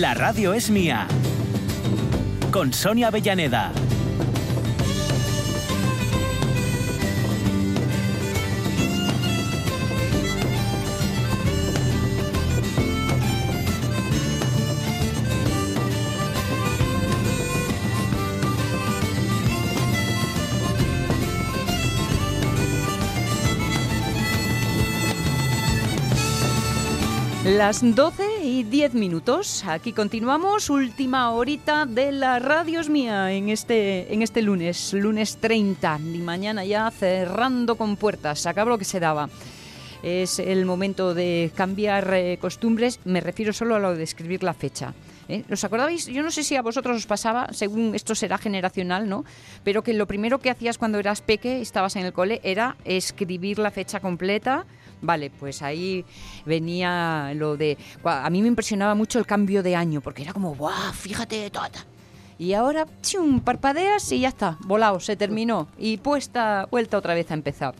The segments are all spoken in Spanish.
La radio es mía. Con Sonia Avellaneda. Las 12 y 10 minutos. Aquí continuamos, última horita de la Radios Mía en este, en este lunes, lunes 30. Y mañana ya cerrando con puertas. Se acabó lo que se daba. Es el momento de cambiar eh, costumbres. Me refiero solo a lo de escribir la fecha. ¿eh? ¿Os acordabais? Yo no sé si a vosotros os pasaba, según esto será generacional, ¿no? Pero que lo primero que hacías cuando eras peque, estabas en el cole, era escribir la fecha completa. Vale, pues ahí venía lo de... A mí me impresionaba mucho el cambio de año, porque era como, ¡guau! Fíjate, toda. Y ahora, chum, parpadeas y ya está, volado, se terminó. Y puesta, vuelta otra vez a empezar.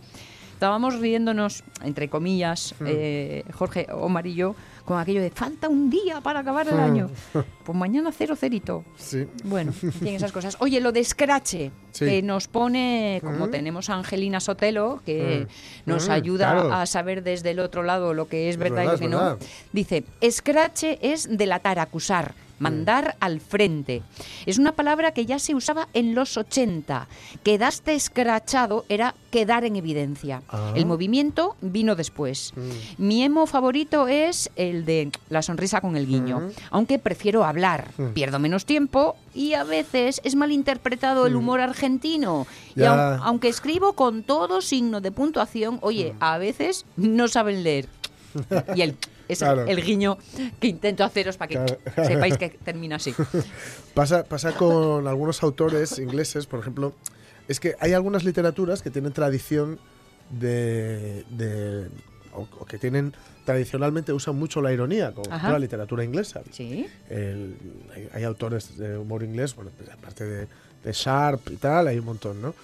Estábamos riéndonos, entre comillas, eh, Jorge, Omar y yo, con aquello de falta un día para acabar el año. Pues mañana cero cerito. Sí. Bueno, tienen esas cosas. Oye, lo de Scratch, Sí. que nos pone, como Mm. tenemos a Angelina Sotelo, que Mm. nos ayuda claro. a saber desde el otro lado lo que es Es verdad, y verdad, lo que no. verdad. Dice, Scratch es delatar, acusar. Mandar al frente. Es una palabra que ya se usaba en los 80. Quedaste escrachado era quedar en evidencia. Ah. El movimiento vino después. Mm. Mi emo favorito es el de la sonrisa con el guiño, Ujú. aunque prefiero hablar, Mm. pierdo menos tiempo y a veces es malinterpretado el humor argentino. Y Mm. Aun- aunque escribo con todo signo de puntuación, oye, Mm. a veces no saben leer. Y el es el- Claro. el guiño que intento haceros para que Claro. sepáis que termina así. Pasa, pasa con algunos autores ingleses, por ejemplo, es que hay algunas literaturas que tienen tradición de... de- o, que tienen tradicionalmente usan mucho la ironía, como Ajá. la literatura inglesa. Sí. El- hay, hay autores de humor inglés, bueno, pues aparte de, de Sharp y tal, hay un montón, ¿no?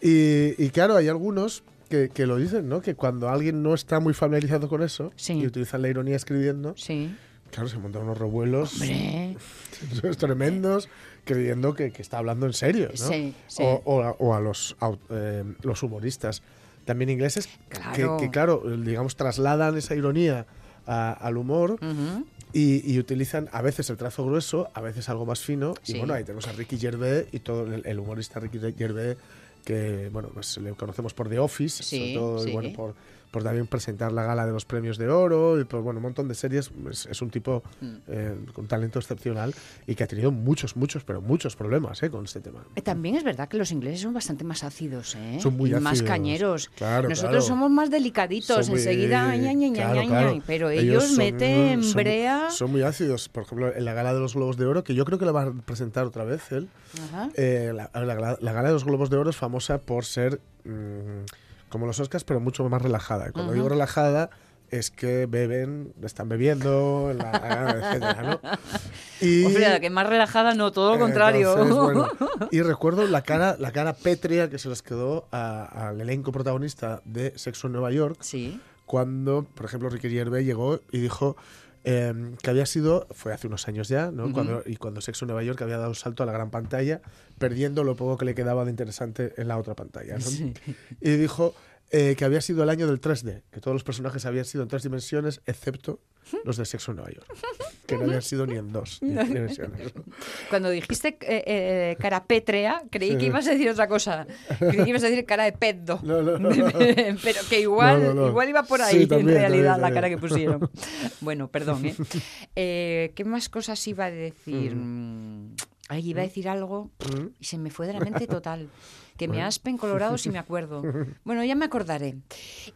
Y, y claro, hay algunos que, que lo dicen, ¿no? Que cuando alguien no está muy familiarizado con eso Sí. y utilizan la ironía escribiendo, Sí. claro, se montan unos revuelos tremendos creyendo que, que está hablando en serio, ¿no? Sí. O, o a, o a los, au- eh, los humoristas también ingleses Claro. Que, que, claro, digamos, trasladan esa ironía a- al humor Ujú. y, y utilizan a veces el trazo grueso, a veces algo más fino. Sí. Y bueno, ahí tenemos a Ricky Gervais y todo el, el humorista Ricky Gervais que, bueno, pues le conocemos por The Office, Sí, sobre todo, sí. y bueno, por, por también presentar la gala de los premios de oro y por, bueno, un montón de series. Es, es un tipo Mm. eh, con talento excepcional y que ha tenido muchos, muchos, pero muchos problemas eh, con este tema. Eh, También es verdad que los ingleses son bastante más ácidos, ¿eh? Son muy Y más ácidos. cañeros. Claro, Nosotros claro. somos más delicaditos, Son muy- enseguida, ña, ña, ña, claro, ña, pero ellos, son- meten son- brea. Son muy ácidos. Por ejemplo, en la gala de los Globos de Oro, que yo creo que la va a presentar otra vez él. Ajá. eh, la, la gala- la gala de los Globos de Oro es famosa por ser mm, como los Oscars, pero mucho más relajada. Y cuando digo relajada, es que beben, están bebiendo, en la- etcétera, ¿no? Y, O sea, que más relajada no, todo lo contrario. entonces, bueno, y recuerdo la cara, la cara pétrea que se les quedó al elenco protagonista de Sexo en Nueva York Sí. cuando, por ejemplo, Ricky Gervais llegó y dijo eh, que había sido, fue hace unos años ya, ¿no? Cuando, y cuando Sexo Nueva York había dado un salto a la gran pantalla, perdiendo lo poco que le quedaba de interesante en la otra pantalla. ¿no? Sí. Y dijo eh, que había sido el año del 3D, que todos los personajes habían sido en tres dimensiones, excepto los de Sexo en Nueva York, que no habían sido ni en dos dimensiones. Cuando dijiste eh, eh, cara pétrea, creí Sí. que ibas a decir otra cosa. Creí que ibas a decir cara de pedo. No, no, no. Pero que igual, igual iba por Sí, ahí también, en realidad también, la cara que también. pusieron. Bueno, perdón, ¿eh? Eh, ¿Qué más cosas iba a decir? Mm, Ay, iba a decir algo Mm. y se me fue de la mente total. Que me aspen colorado si me acuerdo. Bueno, ya me acordaré.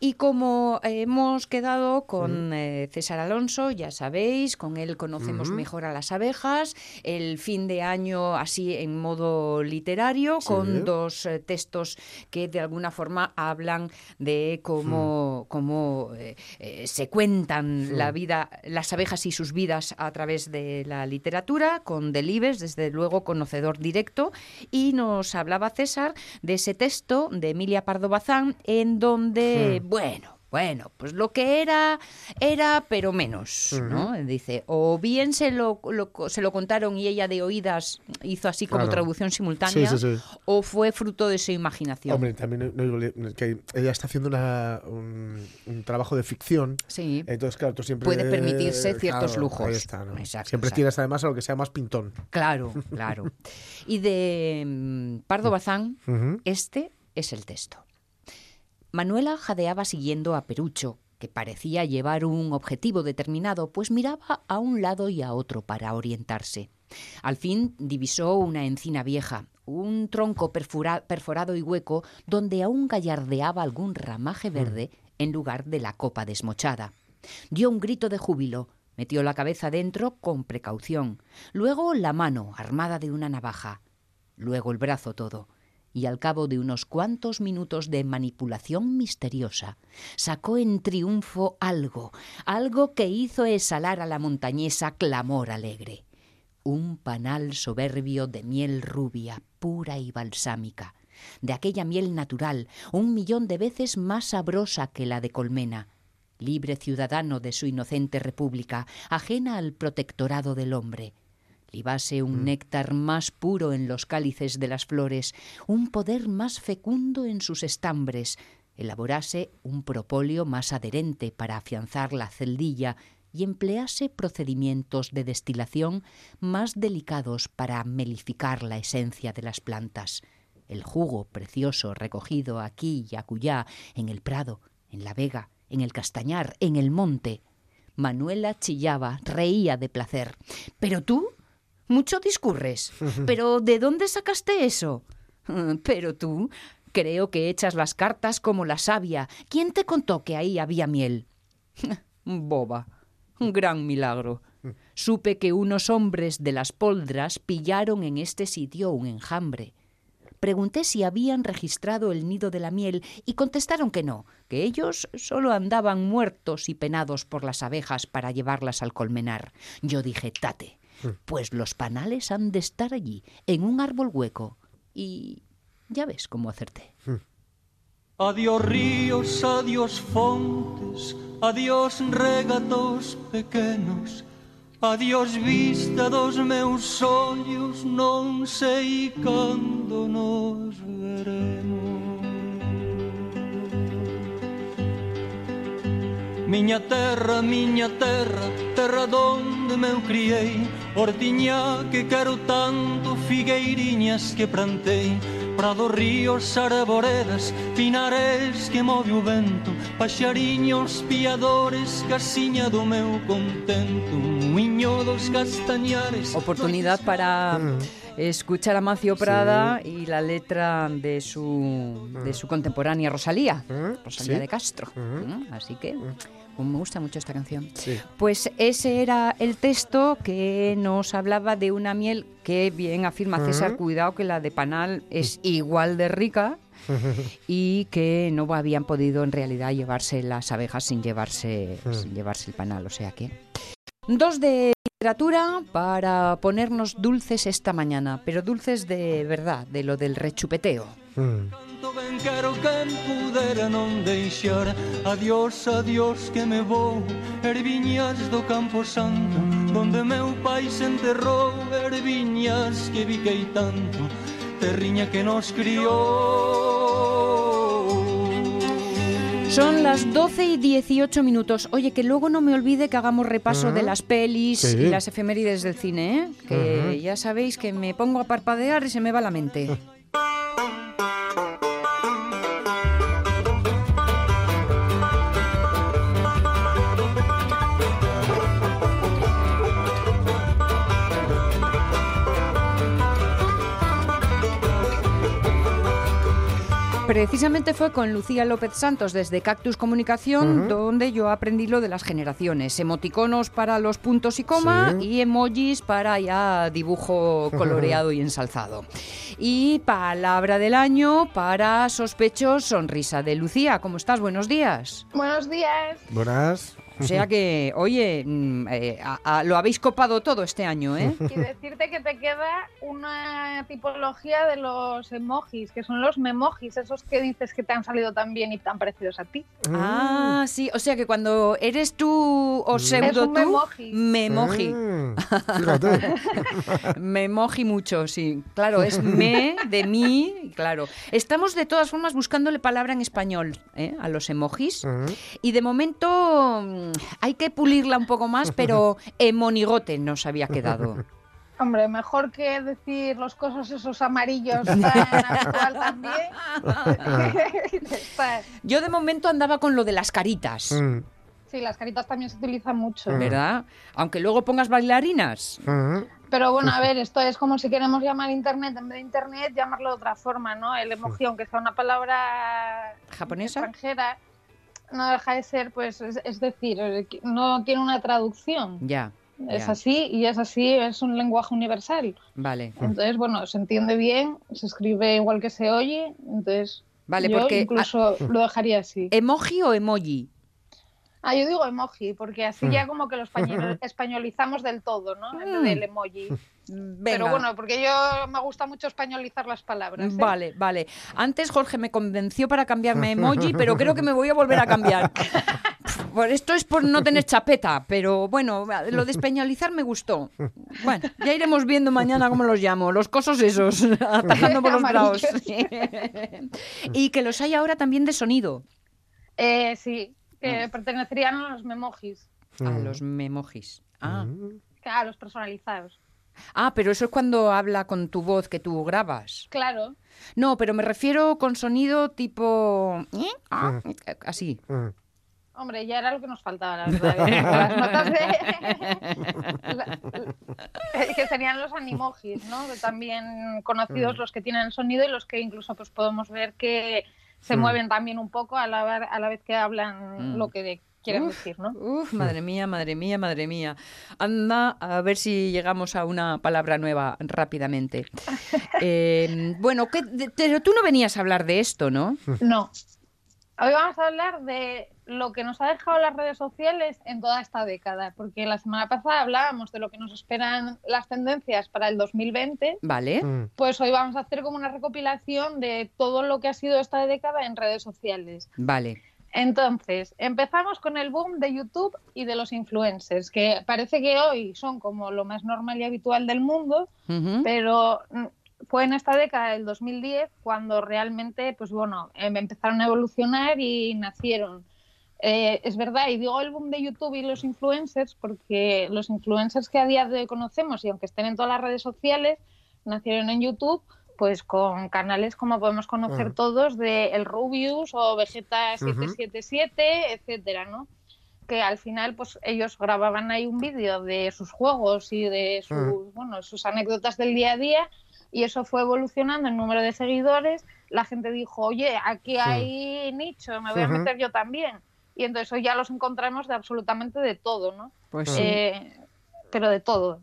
Y como hemos quedado con eh, César Alonso, ya sabéis, con él conocemos mejor a las abejas, el fin de año así en modo literario, con dos eh, textos que de alguna forma hablan de cómo, cómo eh, eh, se cuentan la vida, las abejas y sus vidas a través de la literatura, con Delibes, desde luego conocedor directo, y nos hablaba César de ese texto de Emilia Pardo Bazán, en donde, bueno, bueno, pues lo que era, era, pero menos, ¿no? Dice, o bien se lo, lo- se lo contaron y ella de oídas hizo así como Claro. traducción simultánea, Sí, sí, sí. o fue fruto de su imaginación. Hombre, también no que ella está haciendo una- un, un trabajo de ficción. Sí. Entonces, claro, tú siempre. Puede permitirse ciertos claro, lujos. Ahí está, ¿no? Exacto, siempre exacto. tiras además a lo que sea más pintón. Claro, claro. Y de mm, Pardo Bazán, este es el texto. Manuela jadeaba siguiendo a Perucho, que parecía llevar un objetivo determinado, pues miraba a un lado y a otro para orientarse. Al fin divisó una encina vieja, un tronco perforado y hueco donde aún gallardeaba algún ramaje verde en lugar de la copa desmochada. Dio un grito de júbilo, metió la cabeza dentro con precaución, luego la mano armada de una navaja, luego el brazo todo, y al cabo de unos cuantos minutos de manipulación misteriosa, sacó en triunfo algo, algo que hizo exhalar a la montañesa clamor alegre. Un panal soberbio de miel rubia, pura y balsámica, de aquella miel natural, un millón de veces más sabrosa que la de colmena, libre ciudadano de su inocente república, ajena al protectorado del hombre, libase un néctar más puro en los cálices de las flores, un poder más fecundo en sus estambres, elaborase un propóleo más adherente para afianzar la celdilla y emplease procedimientos de destilación más delicados para melificar la esencia de las plantas. El jugo precioso recogido aquí y acullá, en el prado, en la vega, en el castañar, en el monte. Manuela chillaba, reía de placer. ¿Pero tú? Mucho discurres. ¿Pero de dónde sacaste eso? "Mm, Pero tú, creo que echas las cartas como la sabia. ¿Quién te contó que ahí había miel? Boba. Un gran milagro. Supe que unos hombres de las poldras pillaron en este sitio un enjambre. Pregunté si habían registrado el nido de la miel y contestaron que no, que ellos solo andaban muertos y penados por las abejas para llevarlas al colmenar. Yo dije, tate, Hmm. Pues los panales han de estar allí, en un árbol hueco. Y ya ves cómo acerté. Hmm. Adiós ríos, adiós fontes, adiós regatos pequenos, adiós vista dos meus ollos, non sei cando nos veremos. Miña terra, miña terra, terra donde me criei, Hortiña que quero tanto, figueiriñas que plantei Prado, ríos, arboredas, pinares que move o vento Paxariños, piadores, casiña do meu contento Muiño dos castañares. Oportunidad para escuchar a Macio Prada y la letra de su, de su contemporánea Rosalía, Rosalía Sí. de Castro. ¿Mm? Así que me gusta mucho esta canción. Sí. Pues ese era el texto que nos hablaba de una miel que bien afirma César, cuidado que la de Panal es igual de rica y que no habían podido en realidad llevarse las abejas sin llevarse, sin llevarse el panal. O sea que... Dos de literatura para ponernos dulces esta mañana, pero dulces de verdad, de lo del rechupeteo. Mm. Canto ben quero quen pudera non deixar Adiós, adiós que me vou Erviñas do Campo Santo Donde meu pai se enterrou Erviñas que viquei tanto Terriña que nos criou Son las 12 y 18 minutos. Oye, que luego no me olvide que hagamos repaso de las pelis Sí. y las efemérides del cine, ¿eh? Que ya sabéis que me pongo a parpadear y se me va la mente. Precisamente fue con Lucía López Santos desde Cactus Comunicación donde yo aprendí lo de las generaciones. Emoticonos para los puntos y coma Sí. y emojis para ya dibujo coloreado y ensalzado. Y palabra del año para sospechos sonrisa de Lucía. ¿Cómo estás? Buenos días. Buenos días. Buenas. O sea que, oye, mm, eh, a- a- lo habéis copado todo este año, ¿eh? Y decirte que te queda una tipología de los emojis, que son los memojis, esos que dices que te han salido tan bien y tan parecidos a ti. Ah, sí, o sea que cuando eres tú o pseudo Es un tú, memoji. memoji. Mm, Fíjate. Me moji mucho, sí. Claro, es me de mí, claro. Estamos de todas formas buscándole palabra en español ¿eh? a los emojis. Mm. Y de momento mm, hay que pulirla un poco más, pero emonigote nos había quedado. Hombre, mejor que decir los cosas esos amarillos tan actual también. Yo de momento andaba con lo de las caritas, Mm, sí, las caritas también se utilizan mucho. ¿verdad? Aunque luego pongas bailarinas. mm. Pero bueno, a ver, esto es como si queremos llamar internet, en vez de internet, llamarlo de otra forma, ¿no? El emoji, aunque sea una palabra ¿Japonesa? extranjera, no deja de ser, pues, es, es decir, no tiene una traducción. Ya, Es ya. así y es así, es un lenguaje universal. vale. Entonces, bueno, se entiende bien, se escribe igual que se oye, entonces Vale, yo porque- incluso lo dejaría así. ¿Emoji o emoji? Ah, yo digo emoji, porque así Mm. ya como que lo español- españolizamos del todo, ¿no? En vez del emoji. Venga. Pero bueno, porque yo me gusta mucho españolizar las palabras. ¿eh? Vale, vale. Antes Jorge me convenció para cambiarme a emoji, pero creo que me voy a volver a cambiar. Por esto es por no tener chapeta, pero bueno, lo de españolizar me gustó. Bueno, ya iremos viendo mañana cómo los llamo, los cosos esos, atacando por los lados. y que los hay ahora también de sonido, Eh, sí, que Mm. pertenecerían a los memojis, a los memojis. Ah. que a los personalizados. Ah, pero eso es cuando habla con tu voz que tú grabas. Claro. No, pero me refiero con sonido tipo... ¿eh? Ah, así. Hombre, ya era lo que nos faltaba, la verdad. que Las notas de... que serían los animojis, ¿no? También conocidos los que tienen sonido y los que incluso pues podemos ver que se mueven también un poco a la, a la vez que hablan Mm. lo que quieren Uf. decir, ¿no? Uf, madre mía, madre mía, madre mía. Anda, a ver si llegamos a una palabra nueva rápidamente. Eh, bueno, ¿qué- de- pero tú no venías a hablar de esto, ¿no? No. Hoy vamos a hablar de lo que nos ha dejado las redes sociales en toda esta década, porque la semana pasada hablábamos de lo que nos esperan las tendencias para el 2020 Vale. Mm. Pues hoy vamos a hacer como una recopilación de todo lo que ha sido esta década en redes sociales. Vale. Entonces, empezamos con el boom de YouTube y de los influencers, que parece que hoy son como lo más normal y habitual del mundo, pero mm, fue en esta década del 2010 cuando realmente, pues bueno, em- empezaron a evolucionar y nacieron. Eh, es verdad, y digo el boom de YouTube y los influencers, porque los influencers que a día de hoy conocemos, y aunque estén en todas las redes sociales, nacieron en YouTube, pues con canales como podemos conocer todos de El Rubius o Vegeta 777, etcétera, ¿no? Que al final, pues ellos grababan ahí un vídeo de sus juegos y de sus, bueno, sus anécdotas del día a día, y eso fue evolucionando en número de seguidores. La gente dijo, oye, aquí hay nicho, me voy a meter yo también. Y entonces hoy ya los encontramos de absolutamente de todo, ¿no? Pues sí. Eh, pero de todo.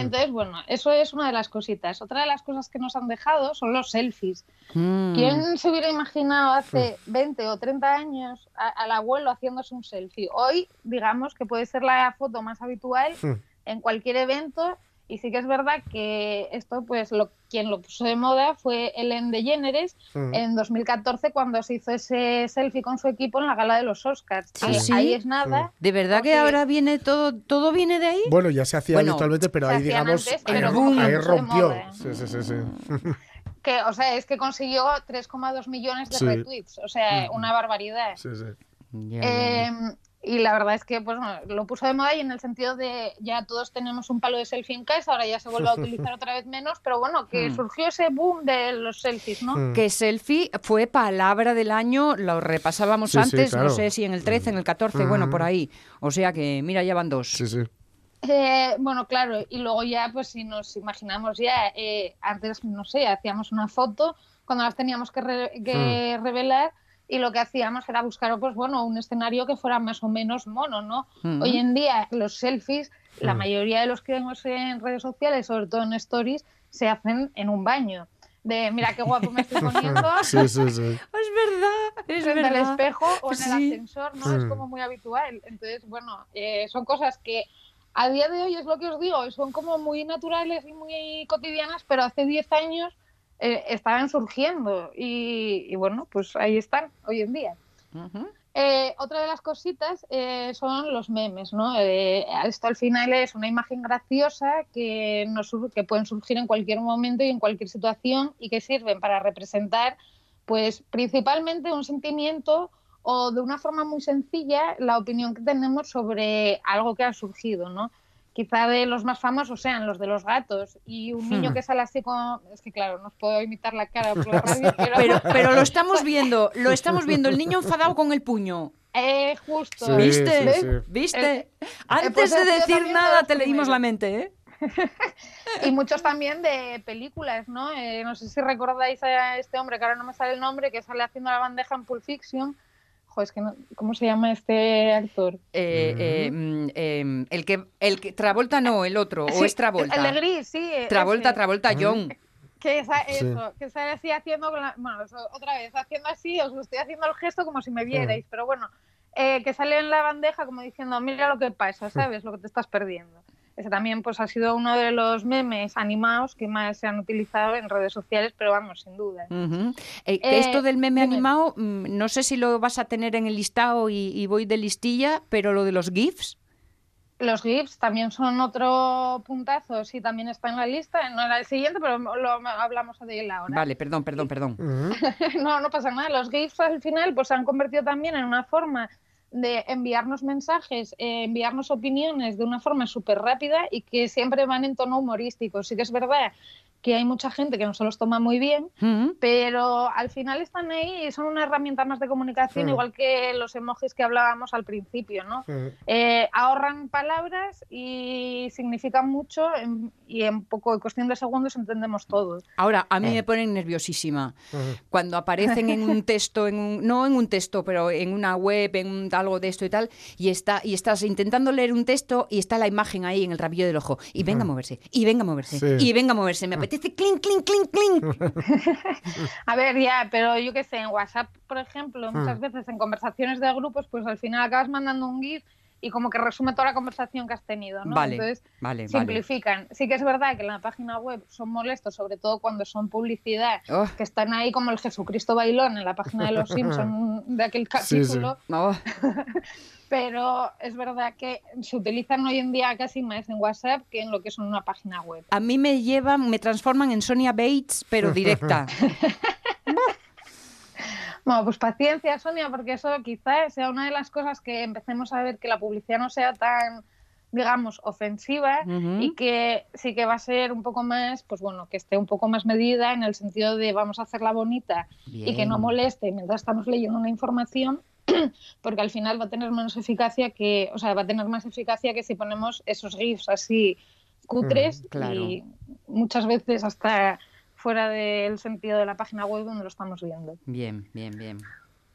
Entonces, bueno, eso es una de las cositas. Otra de las cosas que nos han dejado son los selfies. Mm. ¿Quién se hubiera imaginado hace 20 o 30 años a- al abuelo haciéndose un selfie? Hoy, digamos que puede ser la foto más habitual Mm. en cualquier evento. Y sí que es verdad que esto, pues, lo, quien lo puso de moda fue Ellen DeGeneres Mm. en 2014 cuando se hizo ese selfie con su equipo en la gala de los Oscars. ¿Ah, sí? Ahí es nada. ¿De verdad que ahora viene todo, todo viene de ahí? Bueno, ya se hacía Bueno, habitualmente, pero ahí, digamos, antes, ahí, pero rompió. moda. Sí, sí, sí. sí. Que, o sea, es que consiguió 3,2 millones de Sí. retweets. O sea, una barbaridad. Sí, sí. Eh, y la verdad es que pues, bueno, lo puso de moda y en el sentido de ya todos tenemos un palo de selfie en casa, ahora ya se vuelve a utilizar otra vez menos, pero bueno, que Mm. surgió ese boom de los selfies, ¿no? Mm. Que selfie fue palabra del año, lo repasábamos Sí, sí, antes, claro. no sé si en el 13, en el 14, bueno, por ahí. O sea que, mira, ya van dos. Sí, sí. Eh, bueno, claro, y luego ya, pues si nos imaginamos ya, eh, antes, no sé, hacíamos una foto, cuando las teníamos que, re- que revelar y lo que hacíamos era buscar pues bueno un escenario que fuera más o menos mono no Mm. hoy en día los selfies la Mm. mayoría de los que vemos en redes sociales sobre todo en stories se hacen en un baño de mira qué guapo me estoy poniendo Sí, sí, sí. Es verdad, es frente al verdad. espejo o en el ascensor, ¿no? Es Mm. como muy habitual. Entonces, bueno, eh, son cosas que a día de hoy es lo que os digo, son como muy naturales y muy cotidianas, pero hace 10 años eh, estaban surgiendo y, y bueno, pues ahí están hoy en día. Eh, otra de las cositas eh, son los memes, ¿no? Esto al final es una imagen graciosa que, nos, que pueden surgir en cualquier momento y en cualquier situación y que sirven para representar, pues, principalmente un sentimiento o de una forma muy sencilla la opinión que tenemos sobre algo que ha surgido, ¿no? Quizá de los más famosos sean los de los gatos y un niño Hmm. que sale así con... Es que claro, no os puedo imitar la cara por la radio, pero... Pero, pero lo estamos viendo, lo estamos viendo, el niño enfadado con el puño. Eh, justo. Sí, ¿Viste? sí, sí. ¿Viste? pues Antes de decir nada te leímos la mente, ¿eh? Y muchos también de películas, ¿no? Eh, no sé si recordáis a este hombre, que ahora no me sale el nombre, que sale haciendo la bandeja en Pulp Fiction. Es que no- ¿cómo se llama este actor? Eh, eh, mm, eh, el que el que Travolta no, el otro, o es Travolta. El de Gris, sí. Travolta, ese. Travolta, John. Que, sa- Sí. eso, que sale así haciendo, con la- bueno, otra vez, haciendo así, os estoy haciendo el gesto como si me vierais, pero bueno, eh, que sale en la bandeja como diciendo, mira lo que pasa, ¿sabes? Lo que te estás perdiendo. Ese también pues ha sido uno de los memes animados que más se han utilizado en redes sociales, pero vamos, sin duda. Eh, que Eh, esto del meme dime. animado, mm, no sé si lo vas a tener en el listado y, y voy de listilla, pero lo de los GIFs, Los GIFs también son otro puntazo, sí, también está en la lista, no era el siguiente, pero lo hablamos de él ahora. vale, perdón, perdón, perdón. No, no pasa nada. Los GIFs al final pues se han convertido también en una forma de enviarnos mensajes, eh, enviarnos opiniones de una forma súper rápida y que siempre van en tono humorístico. Sí que es verdad que hay mucha gente que no se los toma muy bien, Ujú. pero al final están ahí y son una herramienta más de comunicación, Mm. igual que los emojis que hablábamos al principio, ¿no? Eh, ahorran palabras y significan mucho en- y en poco, en cuestión de segundos entendemos todo. Ahora, a mí Eh. me ponen nerviosísima cuando aparecen en un texto, en un- no en un texto, pero en una web, en un- algo de esto y tal, y está y estás intentando leer un texto y está la imagen ahí en el rabillo del ojo y venga a moverse, y venga a moverse, Sí. y venga a moverse. Me apetece clink, clink, clink, clink. A ver, ya, pero yo qué sé, en WhatsApp, por ejemplo, muchas Hmm. veces en conversaciones de grupos, pues al final acabas mandando un GIF y como que resume toda la conversación que has tenido, ¿no? Vale, Entonces, vale, vale. simplifican. Sí que es verdad que en la página web son molestos, sobre todo cuando son publicidad, Oh, que están ahí como el Jesucristo bailón en la página de los Simpsons de aquel Sí, sí. pero es verdad que se utilizan hoy en día casi más en WhatsApp que en lo que es una página web. A mí me llevan, me transforman en Sonia Bates, pero directa. Bueno, pues paciencia, Sonia, porque eso quizás sea una de las cosas que empecemos a ver que la publicidad no sea tan, digamos, ofensiva y que sí que va a ser un poco más, pues bueno, que esté un poco más medida en el sentido de vamos a hacerla bonita y que no moleste mientras estamos leyendo una información, porque al final va a tener menos eficacia que, o sea, va a tener más eficacia que si ponemos esos GIFs así cutres Mm, claro. y muchas veces hasta fuera del sentido de la página web donde lo estamos viendo. Bien, bien, bien.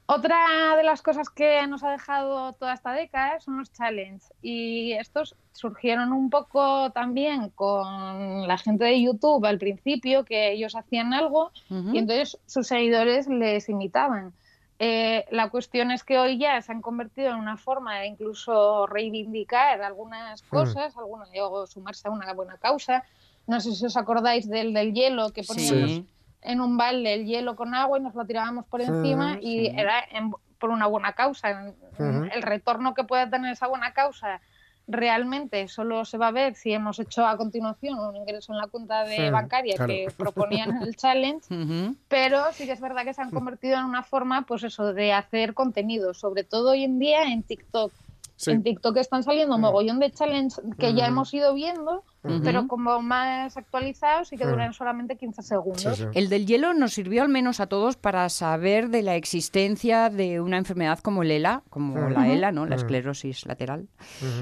Otra de las cosas que nos ha dejado toda esta década son los challenges y estos surgieron un poco también con la gente de YouTube al principio, que ellos hacían algo y entonces sus seguidores les imitaban. Eh, la cuestión es que hoy ya se han convertido en una forma de incluso reivindicar algunas cosas, alguna- o sumarse a una buena causa. No sé si os acordáis del del hielo que poníamos Sí. en un balde el hielo con agua y nos lo tirábamos por encima y era en- por una buena causa. Ujú. El retorno que pueda tener esa buena causa realmente solo se va a ver si hemos hecho a continuación un ingreso en la cuenta de Sí, bancaria claro. que proponían en el challenge, pero sí que es verdad que se han convertido en una forma, pues eso, de hacer contenido, sobre todo hoy en día en TikTok. Sí. En TikTok están saliendo Mm. mogollón de challenges que ya Mm. hemos ido viendo, pero como más actualizados y que duran solamente 15 segundos. Sí, sí. El del hielo nos sirvió al menos a todos para saber de la existencia de una enfermedad como el ELA, como la ELA, ¿no? La esclerosis lateral.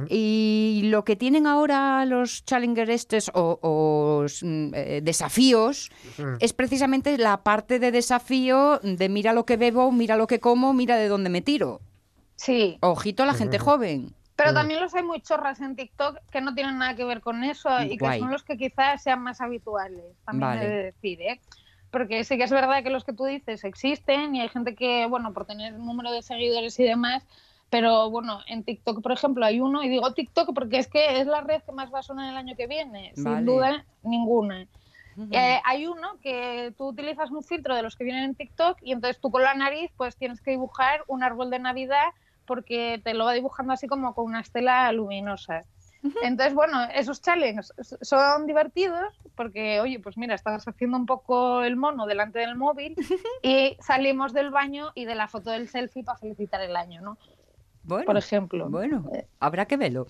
Y lo que tienen ahora los Challenger estos o, o, mm, eh, desafíos es precisamente la parte de desafío de mira lo que bebo, mira lo que como, mira de dónde me tiro. Sí, Ojito a la gente joven. pero Mm. también los hay muy chorras en TikTok que no tienen nada que ver con eso y que son los que quizás sean más habituales, también Vale. he de decir, ¿eh? Porque sí que es verdad que los que tú dices existen y hay gente que, bueno, por tener un número de seguidores y demás, pero bueno, en TikTok, por ejemplo, hay uno, y digo TikTok porque es que es la red que más va a sonar el año que viene, Vale. sin duda ninguna. Eh, hay uno que tú utilizas un filtro de los que vienen en TikTok y entonces tú con la nariz pues tienes que dibujar un árbol de Navidad porque te lo va dibujando así como con una estela luminosa. Entonces, bueno, esos challenges son divertidos porque, oye, pues mira, estás haciendo un poco el mono delante del móvil y salimos del baño y de la foto del selfie para felicitar el año, ¿no? Bueno, Por ejemplo. bueno, habrá que verlo.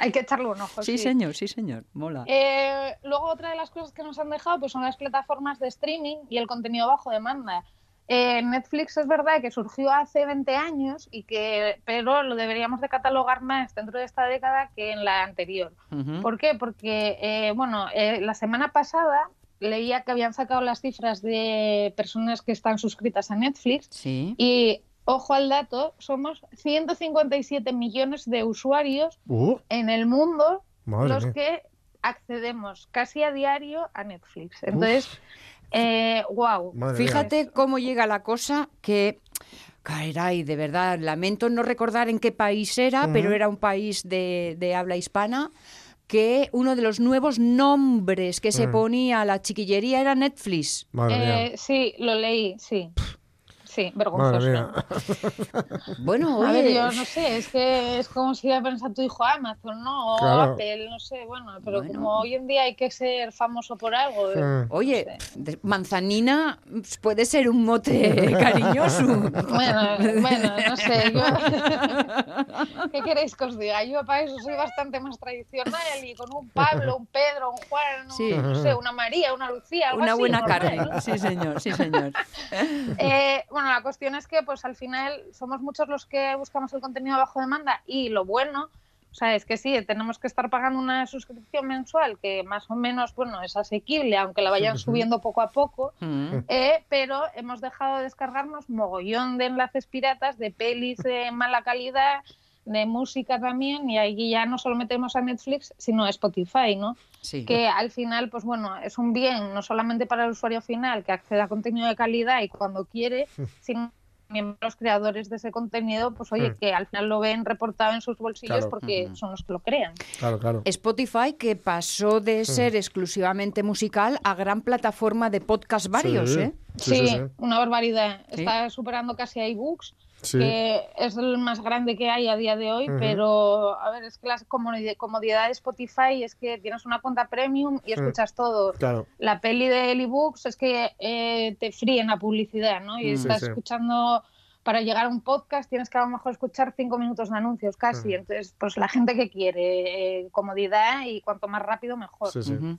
Hay que echarle un ojo. Sí, señor, sí, señor. Mola. Eh, luego otra de las cosas que nos han dejado pues son las plataformas de streaming y el contenido bajo demanda. Eh, Netflix es verdad que surgió hace 20 años y que pero lo deberíamos de catalogar más dentro de esta década que en la anterior. ¿Por qué? Porque eh, bueno, eh, la semana pasada leía que habían sacado las cifras de personas que están suscritas a Netflix Sí. y ojo al dato, somos 157 millones de usuarios Uh, en el mundo madre los mía. que accedemos casi a diario a Netflix. Entonces, eh, wow. Madre mía. Fíjate cómo llega la cosa que... Caray, de verdad, lamento no recordar en qué país era, pero era un país de, de habla hispana, que uno de los nuevos nombres que se Mm. ponía a la chiquillería era Netflix. Madre mía. Eh, sí, lo leí, sí. Sí, Madre vergonzoso. mía. Bueno, A ver, yo no sé, es que es como si iba a pensar tu hijo Amazon, ¿no? O Claro. Apple, no sé, bueno, pero Bueno. como hoy en día hay que ser famoso por algo. eh, oye, sé. manzanina puede ser un mote cariñoso. Bueno, bueno, no sé, yo... ¿Qué queréis que os diga? Yo para eso soy bastante más tradicional y con un Pablo, un Pedro, un Juan, un- Sí. no sé, una María, una Lucía, algo Una así, buena normal, carne. ¿no? Sí, señor, sí, señor. Eh, bueno, la cuestión es que pues al final somos muchos los que buscamos el contenido bajo demanda y lo bueno, o sea, es que sí, tenemos que estar pagando una suscripción mensual que más o menos, bueno, es asequible, aunque la vayan subiendo poco a poco, Mm. eh, pero hemos dejado de descargarnos mogollón de enlaces piratas, de pelis de mala calidad, de música también, y ahí ya no solo metemos a Netflix, sino a Spotify, ¿no? Sí. que al final, pues bueno, es un bien no solamente para el usuario final que acceda a contenido de calidad y cuando quiere, sino también para los creadores de ese contenido, pues oye, Mm. que al final lo ven reportado en sus bolsillos Claro. porque Ujú. son los que lo crean. Claro, claro. Spotify que pasó de ser exclusivamente musical a gran plataforma de podcast varios, Sí. ¿eh? Sí, Sí, sí, sí. una barbaridad. Sí. Está superando casi a iBooks, Sí. que es el más grande que hay a día de hoy, pero a ver, es que la comodi- comodidad de Spotify es que tienes una cuenta premium y escuchas todo. Claro. la peli de ebooks es que eh, te fríen la publicidad, ¿no? Y Mm. estás Sí, sí. escuchando, para llegar a un podcast tienes que a lo mejor escuchar cinco minutos de anuncios casi. Mm. Entonces, pues la gente que quiere eh, comodidad y cuanto más rápido mejor. Sí, sí. Ujú.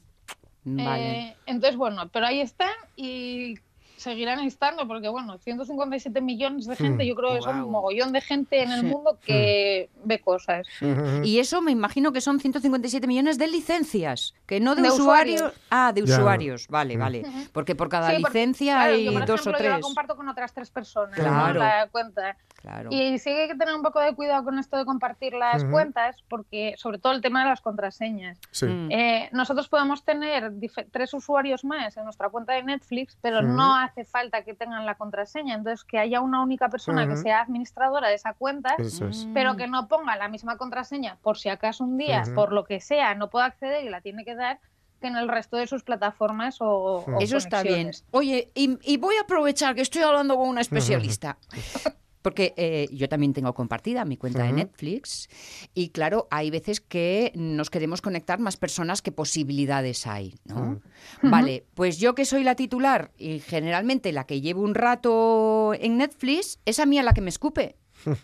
Vale. Eh, entonces, bueno, pero ahí están y seguirán estando porque, bueno, 157 millones de gente, Mm. yo creo que son Guau. un mogollón de gente en el Sí. mundo que ve cosas. Ujú. Y eso me imagino que son 157 millones de licencias, que no de, De usuarios. usuarios. Ah, de Ya. usuarios, vale, vale. Porque por cada Sí, porque, licencia claro, hay yo, por dos ejemplo, o yo la tres. comparto con otras tres personas, ¿no? Claro. La cuenta. Claro. Y sí que hay que tener un poco de cuidado con esto de compartir las cuentas, porque sobre todo el tema de las contraseñas. Sí. Mm. Eh, nosotros podemos tener tres usuarios más en nuestra cuenta de Netflix, pero no hace falta que tengan la contraseña. Entonces, que haya una única persona que sea administradora de esa cuenta, es. Pero que no ponga la misma contraseña por si acaso un día, por lo que sea, no pueda acceder y la tiene que dar que en el resto de sus plataformas o, o Eso está bien. Oye, y, y voy a aprovechar que estoy hablando con una especialista. Porque eh, yo también tengo compartida mi cuenta de. Netflix y claro, hay veces que nos queremos conectar más personas que posibilidades hay, ¿no? Vale, pues yo que soy la titular y generalmente la que llevo un rato en Netflix, es a mí a la que me escupe.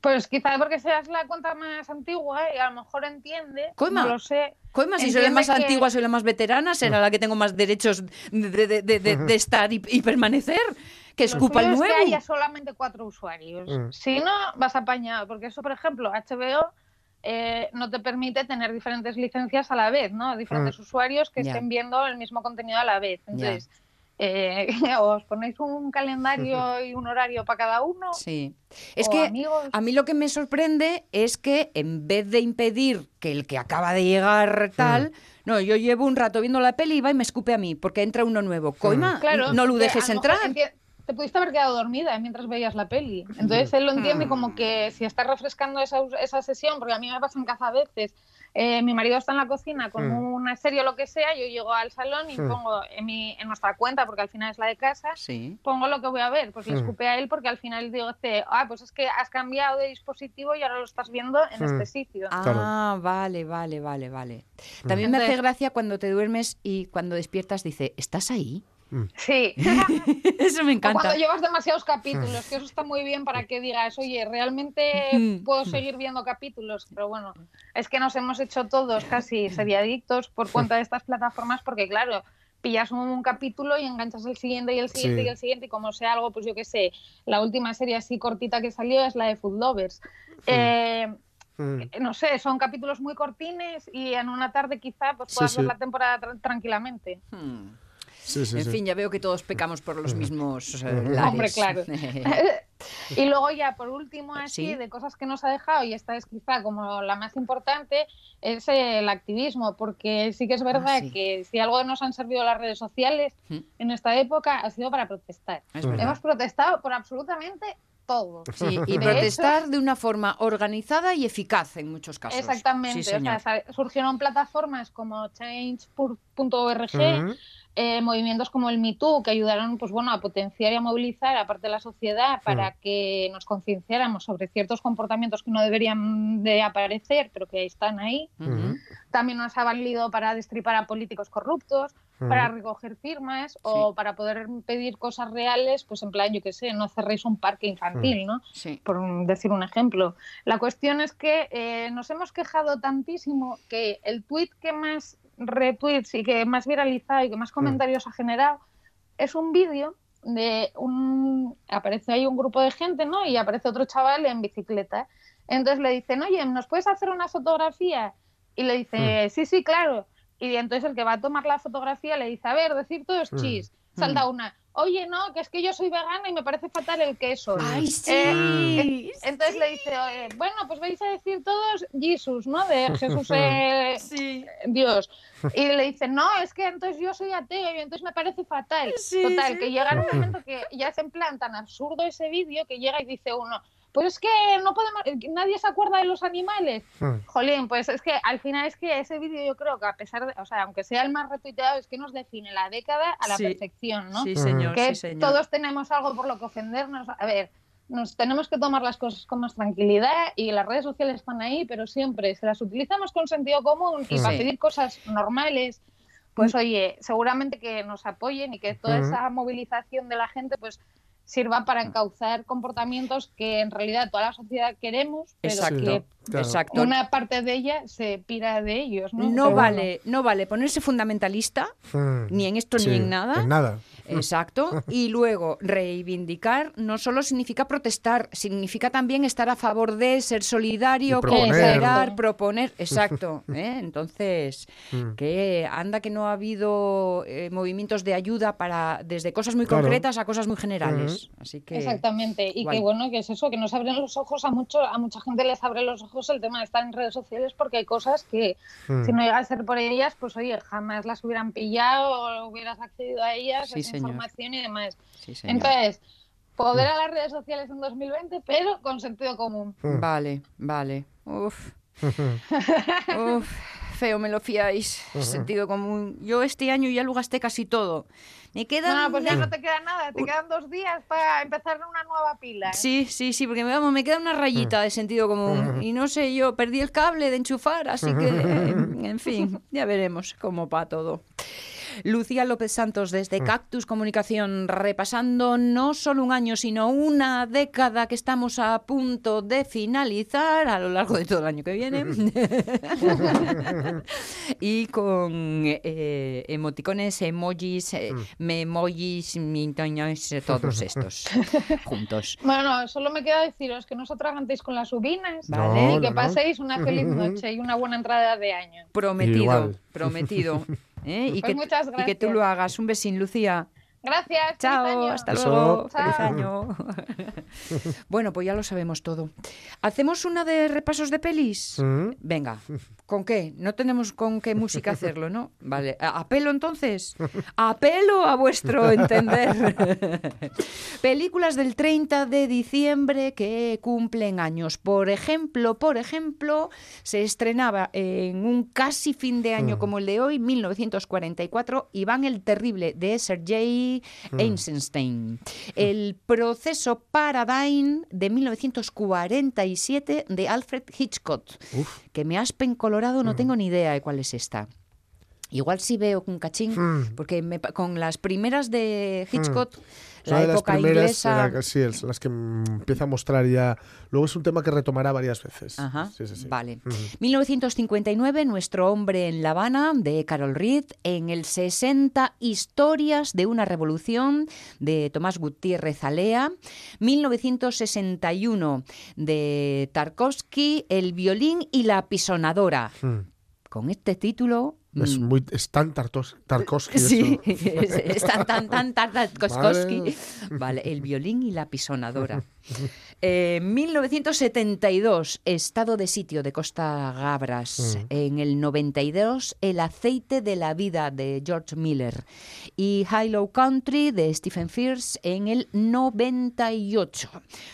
Pues quizá porque seas la cuenta más antigua y a lo mejor entiende, Coima. no lo sé. Coima, si soy la más que- antigua, soy la más veterana, será la que tengo más derechos de, de- de- de- de estar y, y permanecer. Que escupa el nuevo. que haya solamente cuatro usuarios. Mm. Si no, vas apañado, porque eso, por ejemplo, HBO eh, no te permite tener diferentes licencias a la vez, ¿no? Diferentes usuarios que estén viendo el mismo contenido a la vez. Entonces, eh, os ponéis un calendario y un horario para cada uno. Sí. Es que amigos. a mí lo que me sorprende es que en vez de impedir que el que acaba de llegar tal, no, yo llevo un rato viendo la peli y va y me escupe a mí porque entra uno nuevo. Coima, Claro, no lo dejes entrar. Te pudiste haber quedado dormida mientras veías la peli. Entonces él lo entiende Hmm. como que si estás refrescando esa, esa sesión, porque a mí me pasa en casa a veces, eh, mi marido está en la cocina con Mm. una serie o lo que sea, yo llego al salón y Mm. pongo en, mi, en nuestra cuenta, porque al final es la de casa, Sí. pongo lo que voy a ver, pues le Mm. escupe a él porque al final digo, ah, pues es que has cambiado de dispositivo y ahora lo estás viendo en Mm. este sitio. Ah, vale, vale, vale, vale. También me hace gracia cuando te duermes y cuando despiertas dice, ¿estás ahí? Sí. Eso me O encanta. cuando llevas demasiados capítulos, que eso está muy bien para que digas, oye, realmente Mm. puedo seguir viendo capítulos, pero bueno, es que nos hemos hecho todos casi seriadictos por cuenta de estas plataformas, porque claro, pillas un, un capítulo y enganchas el siguiente y el siguiente Sí. y el siguiente, y como sea algo, pues yo qué sé, la última serie así cortita que salió es la de Food Lovers. Eh, Mm. no sé, son capítulos muy cortines y en una tarde quizá pues Sí, puedas ver la temporada tra- tranquilamente. Hmm. Sí, sí, en sí. fin, ya veo que todos pecamos por los mismos eh, Hombre, claro. y luego ya por último así Sí. de cosas que nos ha dejado y esta es quizá como la más importante es el activismo porque sí que es verdad Ah, sí. que si algo nos han servido las redes sociales Mm. en esta época ha sido para protestar Es verdad. hemos protestado por absolutamente todo Sí, y De protestar de una forma organizada y eficaz en muchos casos. Exactamente, Sí, o sea, surgieron plataformas como change.org, eh, movimientos como el Me Too, que ayudaron pues, bueno, a potenciar y a movilizar a parte de la sociedad para que nos concienciáramos sobre ciertos comportamientos que no deberían de aparecer, pero que están ahí. También nos ha valido para destripar a políticos corruptos. Para recoger firmas o para poder pedir cosas reales, pues en plan, yo qué sé, no cerréis un parque infantil, ¿no? Sí. por decir un ejemplo. La cuestión es que eh, nos hemos quejado tantísimo que el tweet que más retweets y que más viralizado y que más comentarios ha generado es un vídeo de un aparece ahí un grupo de gente, ¿no? Y aparece otro chaval en bicicleta. Entonces le dicen, oye, ¿nos puedes hacer una fotografía? Y le dice, sí, sí, claro. Y entonces el que va a tomar la fotografía le dice, a ver, decir todo es Mm. chis. Salta una, oye, no, que es que yo soy vegana y me parece fatal el queso. ¡Ay, sí! Eh, Entonces le dice, eh, bueno, pues vais a decir todos Jesús, ¿no? De Jesús eh, Sí. Dios. Y le dice, no, es que entonces yo soy ateo y entonces me parece fatal. Sí, Total, sí. que llega en un momento que ya es en plan tan absurdo ese vídeo que llega y dice uno, pues es que no podemos, eh, nadie se acuerda de los animales. Mm. Jolín, pues es que al final es que ese vídeo yo creo que a pesar de, o sea, aunque sea el más retuiteado, es que nos define la década a la Sí. perfección, ¿no? Sí, señor, que sí, señor. todos tenemos algo por lo que ofendernos. A ver, nos tenemos que tomar las cosas con más tranquilidad y las redes sociales están ahí, pero siempre si las utilizamos con sentido común y Sí. para pedir cosas normales, pues oye, seguramente que nos apoyen y que toda Ujú. esa movilización de la gente pues sirva para encauzar comportamientos que en realidad toda la sociedad queremos, pero Exacto, que claro. exacto. una parte de ella se pira de ellos, ¿no? No Pero bueno. vale, no vale ponerse fundamentalista, Mm. ni en esto Sí, ni en nada. En nada. Exacto. Y luego, reivindicar no solo significa protestar, significa también estar a favor de ser solidario, cooperar, Exacto. proponer. Exacto. ¿eh? Entonces, Mm. que anda que no ha habido eh, movimientos de ayuda para desde cosas muy Claro. concretas a cosas muy generales. Así que. Exactamente, y guay. que bueno, que es eso, que nos abren los ojos a mucho, a mucha gente les abre los ojos el tema de estar en redes sociales porque hay cosas que Mm. si no llega a ser por ellas, pues oye, jamás las hubieran pillado o hubieras accedido a ellas, Sí. Información y demás. Sí, señor. Entonces, poder a las redes sociales en 2020, pero con sentido común. Mm. Vale, vale. Uf. Uf, feo me lo fiáis. Sentido común. Yo este año ya lo gasté casi todo. Me queda. No, pues ya no te queda nada, te quedan dos días para empezar una nueva pila. ¿eh? Sí, sí, sí, porque vamos, me queda una rayita de sentido común. Y no sé, yo perdí el cable de enchufar, así que, en fin, ya veremos cómo va todo. Lucía López Santos desde Cactus Comunicación, repasando no solo un año, sino una década que estamos a punto de finalizar a lo largo de todo el año que viene. y con eh, emoticones, emojis, eh, memojis, mintoños, eh, todos estos juntos. Bueno, solo me queda deciros que no os atragantéis con las ubinas Vale. y No, que no, no. paséis una feliz noche y una buena entrada de año. Prometido, Igual. prometido. ¿Eh? Y, Pues que, muchas y que tú lo hagas. Un besín, Lucía. Gracias. Chao, año. hasta luego. Chao. Feliz año. bueno, pues ya lo sabemos todo. ¿Hacemos una de repasos de pelis? Mm. Venga, ¿con qué? No tenemos con qué música hacerlo, ¿no? Vale, ¿a- apelo entonces. Apelo a vuestro entender. Películas del 30 de diciembre que cumplen años. Por ejemplo, por ejemplo, se estrenaba en un casi fin de año como el de hoy, 1944, Iván el Terrible de Sergei Eisenstein. El proceso Paradigm de 1947 de Alfred Hitchcock. Que me aspen colorado, no tengo ni idea de cuál es esta. Igual sí veo un cachín, Mm. porque me con las primeras de Hitchcock, una la de las época primeras, inglesa... la sí, es las que empieza a mostrar ya. Luego es un tema que retomará varias veces. Ajá, Sí, sí, sí. vale. Ujú. 1959, Nuestro hombre en La Habana, de Carol Reed. En el 60, Historias de una revolución, de Tomás Gutiérrez Alea. 1961, de Tarkovsky, El violín y la pisonadora. Mm. Con este título... Es, mm, muy, es tan Tartos- Tarkovsky. Sí, eso. es, tan, tan, tan, Tarkovsky. Vale. Vale, el violín y la pisonadora. Eh, 1972, estado de sitio de Costa Gabras. Mm. En el 92, El aceite de la vida de George Miller. Y High Low Country de Stephen Fierce en el 98.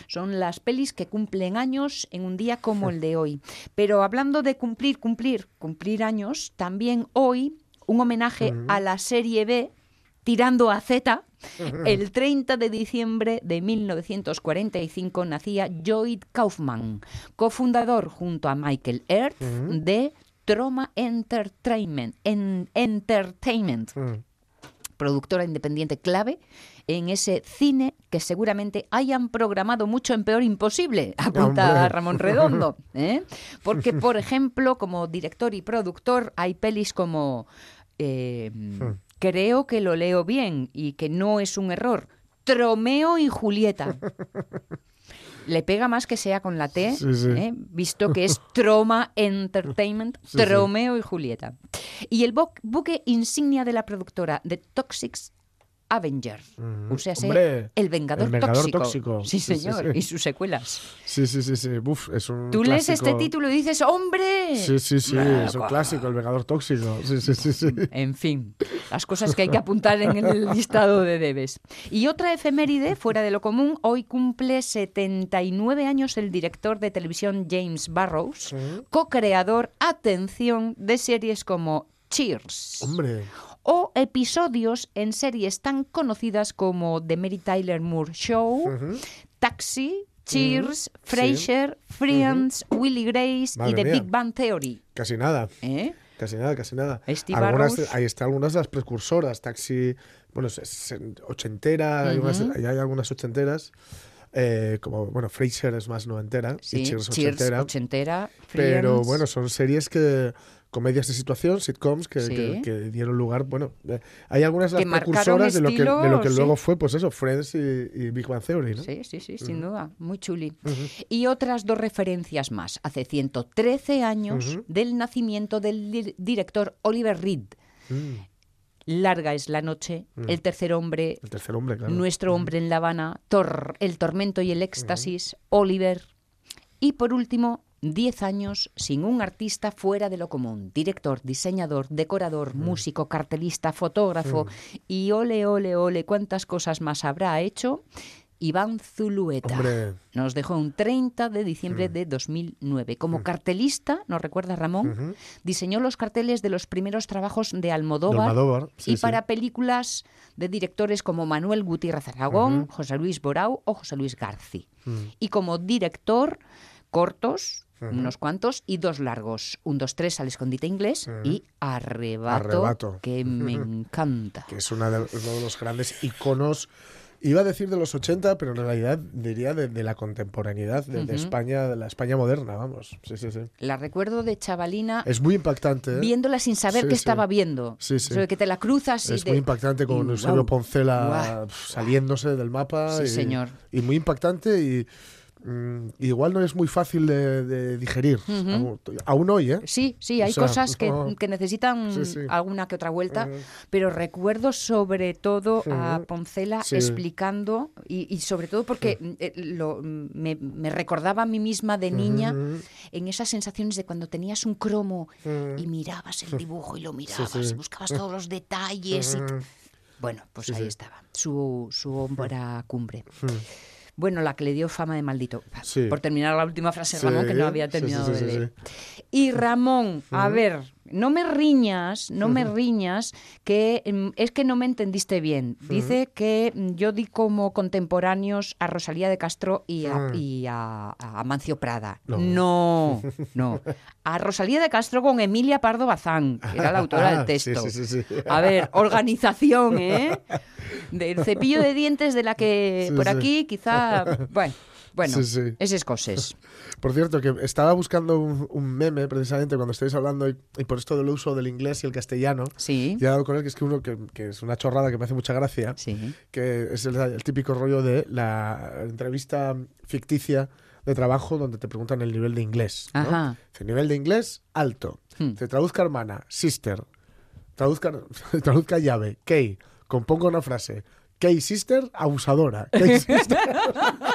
Son las pelis que cumplen años en un día como el de hoy. Pero hablando de cumplir, cumplir, cumplir años, también hoy un homenaje a la serie B tirando a Z. El 30 de diciembre de 1945 nacía Lloyd Kaufman, cofundador junto a Michael Earth de Troma Entertainment, en- Entertainment productora independiente clave en ese cine que seguramente hayan programado mucho en Peor Imposible, apunta Hombre. Ramón Redondo. ¿eh? Porque, por ejemplo, como director y productor hay pelis como eh, Creo que lo leo bien y que no es un error. Tromeo y Julieta. Le pega más que sea con la T, Sí, sí. ¿eh? visto que es Troma Entertainment, Sí. Tromeo y Julieta. Y el bu- buque insignia de la productora, The Toxic Avenger. O sea, Hombre, el Vengador, el Vengador tóxico. Tóxico. Sí, Sí, sí, señor. sí. Y sus secuelas. Sí, sí, sí, sí. Buf, es un Tú lees este título y dices, ¡hombre! Sí, sí, sí. Ah, Es un clásico, el Vengador Tóxico. Sí, sí, sí, sí. En fin, las cosas que hay que apuntar en el listado de debes. Y otra efeméride, fuera de lo común, hoy cumple 79 años el director de televisión James Barrows, co-creador, atención, de series como Cheers. Hombre. O episodios en series tan conocidas como The Mary Tyler Moore Show, Ujú. Taxi, Cheers, sí. Frasier, Friends, Willy Grace y Madre The mía. Big Bang Theory. Casi nada. ¿eh? Casi nada, casi nada. Algunas, ahí están algunas de las precursoras. Taxi, bueno, ochentera, hay, unas, hay algunas ochenteras. eh, como, bueno, Frasier es más noventera Sí, y Cheers Cheers, ochentera. ochentera, Pero bueno, son series que comedias de situación, sitcoms que, Sí. que- que dieron lugar, bueno, eh, hay algunas de las precursoras de lo que, de lo que estilo, luego fue, pues eso, Friends y, y Big Bang Theory, ¿no? Sí, sí, sí, sin duda, muy chuli. Y otras dos referencias más. Hace 113 años del nacimiento del di- director Oliver Reed. Mm, Larga es la noche, El tercer hombre, el tercer hombre, claro. Nuestro hombre en La Habana, Tor, El tormento y el éxtasis, Oliver. Y por último, 10 años sin un artista fuera de lo común. Director, diseñador, decorador, músico, cartelista, fotógrafo y ole, ole, ole, cuántas cosas más habrá hecho. Iván Zulueta. Hombre. Nos dejó un 30 de diciembre de 2009. Como cartelista, nos recuerda Ramón, diseñó los carteles de los primeros trabajos de De Almodóvar, sí, y sí. para películas de directores como Manuel Gutiérrez Aragón, José Luis Borau o José Luis Garci. Mm. Y como director, cortos unos cuantos, y dos largos. Un, dos, tres al escondite inglés y arrebato, Arrebato. que me encanta. que es una de- uno de los grandes iconos, iba a decir de los 80, pero en realidad diría de, de la contemporaneidad, de, de España, de la España moderna, vamos. Sí, sí, sí. La recuerdo de chavalina Es muy impactante. ¿eh? viéndola sin saber Sí, qué sí. estaba viendo. Sí, sí. De que te la cruzas y Es muy impactante con Eusebio guau, Poncela saliéndose del mapa. Sí, y, señor. Y muy impactante y mm, igual no es muy fácil de, de digerir. aún, aún hoy, ¿eh? Sí, sí, hay O sea, cosas que, no. que necesitan Sí, sí. alguna que otra vuelta, Ujú. pero recuerdo sobre todo a. Poncela explicando, y, y sobre todo porque eh, lo, me, me recordaba a mí misma de niña en esas sensaciones de cuando tenías un cromo y mirabas el dibujo y lo mirabas, y buscabas todos los detalles. y-. Bueno, pues ahí estaba, su, su obra cumbre. Bueno, la que le dio fama de maldito. Sí. Por terminar la última frase, Ramón, que no había terminado de leer. Y Ramón, a ver, no me riñas, no me riñas, que mm, es que no me entendiste bien. Dice que mm, yo di como contemporáneos a Rosalía de Castro y a, y a- a Amancio Prada. No. No, no. A Rosalía de Castro con Emilia Pardo Bazán, que era la autora del Sí, texto. sí, sí, sí. A ver, organización, ¿eh? Del cepillo de dientes de la que por aquí quizá... Bueno, bueno, Sí, sí. esas cosas. Por cierto, que estaba buscando un, un meme precisamente cuando estáis hablando y, y por esto del uso del inglés y el castellano. Sí, Y he dado con él que es que uno que, que es una chorrada que me hace mucha gracia. sí. que es el, el típico rollo de la entrevista ficticia de trabajo donde te preguntan el nivel de inglés. ¿no? Ajá. Dice, nivel de inglés, alto. Hmm. Te traduzca hermana, sister. Traduzca, traduzca llave, key. Componga una frase. Key sister, abusadora. Key sister.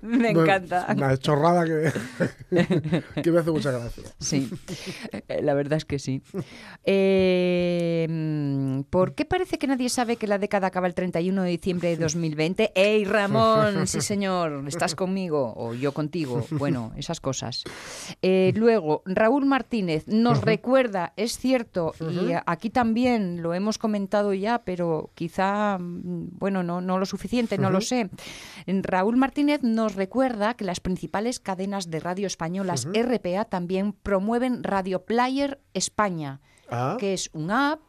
Me No, encanta. Una chorrada que, que me hace mucha gracia. Sí, Eh, la verdad es que sí. Eh, mm, ¿Por qué parece que nadie sabe que la década acaba el 31 de diciembre de 2020? ¡Ey, Ramón! Sí, señor, ¿estás conmigo? O yo contigo. Bueno, esas cosas. Eh, luego, Raúl Martínez nos recuerda, es cierto, y aquí también lo hemos comentado ya, pero quizá, mm, bueno, no, no lo suficiente, no lo sé. Raúl Martínez nos recuerda que las principales cadenas de radio españolas RPA también promueven Radio Player España, Ah. que es un app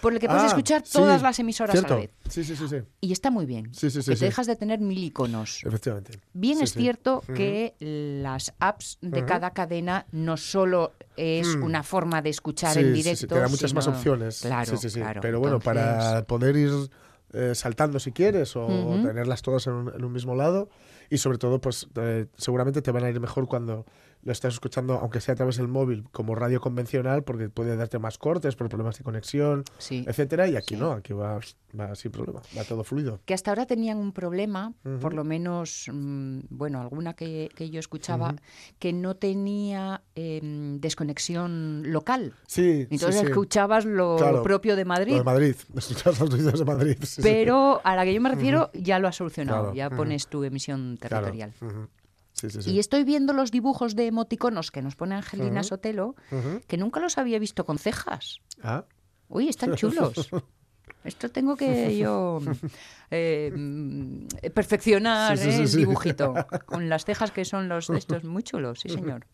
por el que puedes Ah, escuchar sí, todas las emisoras cierto. a la vez. Sí, sí, sí, sí. Y está muy bien. Sí, sí, sí, que te dejas de tener mil iconos. Efectivamente. Bien es cierto que las apps de cada cadena no solo es una forma de escuchar en directo. te da muchas más opciones. Claro. Pero bueno, Entonces, para poder ir eh, saltando si quieres o tenerlas todas en un, en un mismo lado y sobre todo, pues eh, seguramente te van a ir mejor cuando lo estás escuchando, aunque sea a través del móvil, como radio convencional, porque puede darte más cortes por problemas de conexión, Sí. etcétera. Y aquí Sí. no, aquí va, va sin problema, va todo fluido. que hasta ahora tenían un problema, por lo menos, mm, bueno, alguna que, que yo escuchaba, que no tenía em, desconexión local. Sí, Entonces sí, escuchabas lo Claro. propio de Lo Madrid. de Madrid, escuchas las noticias de Madrid. Pero a la que yo me refiero ya lo has solucionado, Claro. ya pones tu emisión Claro. territorial. Ujú. Sí, sí, sí. Y estoy viendo los dibujos de emoticonos que nos pone Angelina Sotelo, que nunca los había visto con cejas. Ah, Uy, están chulos. Esto tengo que yo eh, mm, perfeccionar Sí, sí, sí, el dibujito. Con las cejas que son los de estos muy chulos, sí señor.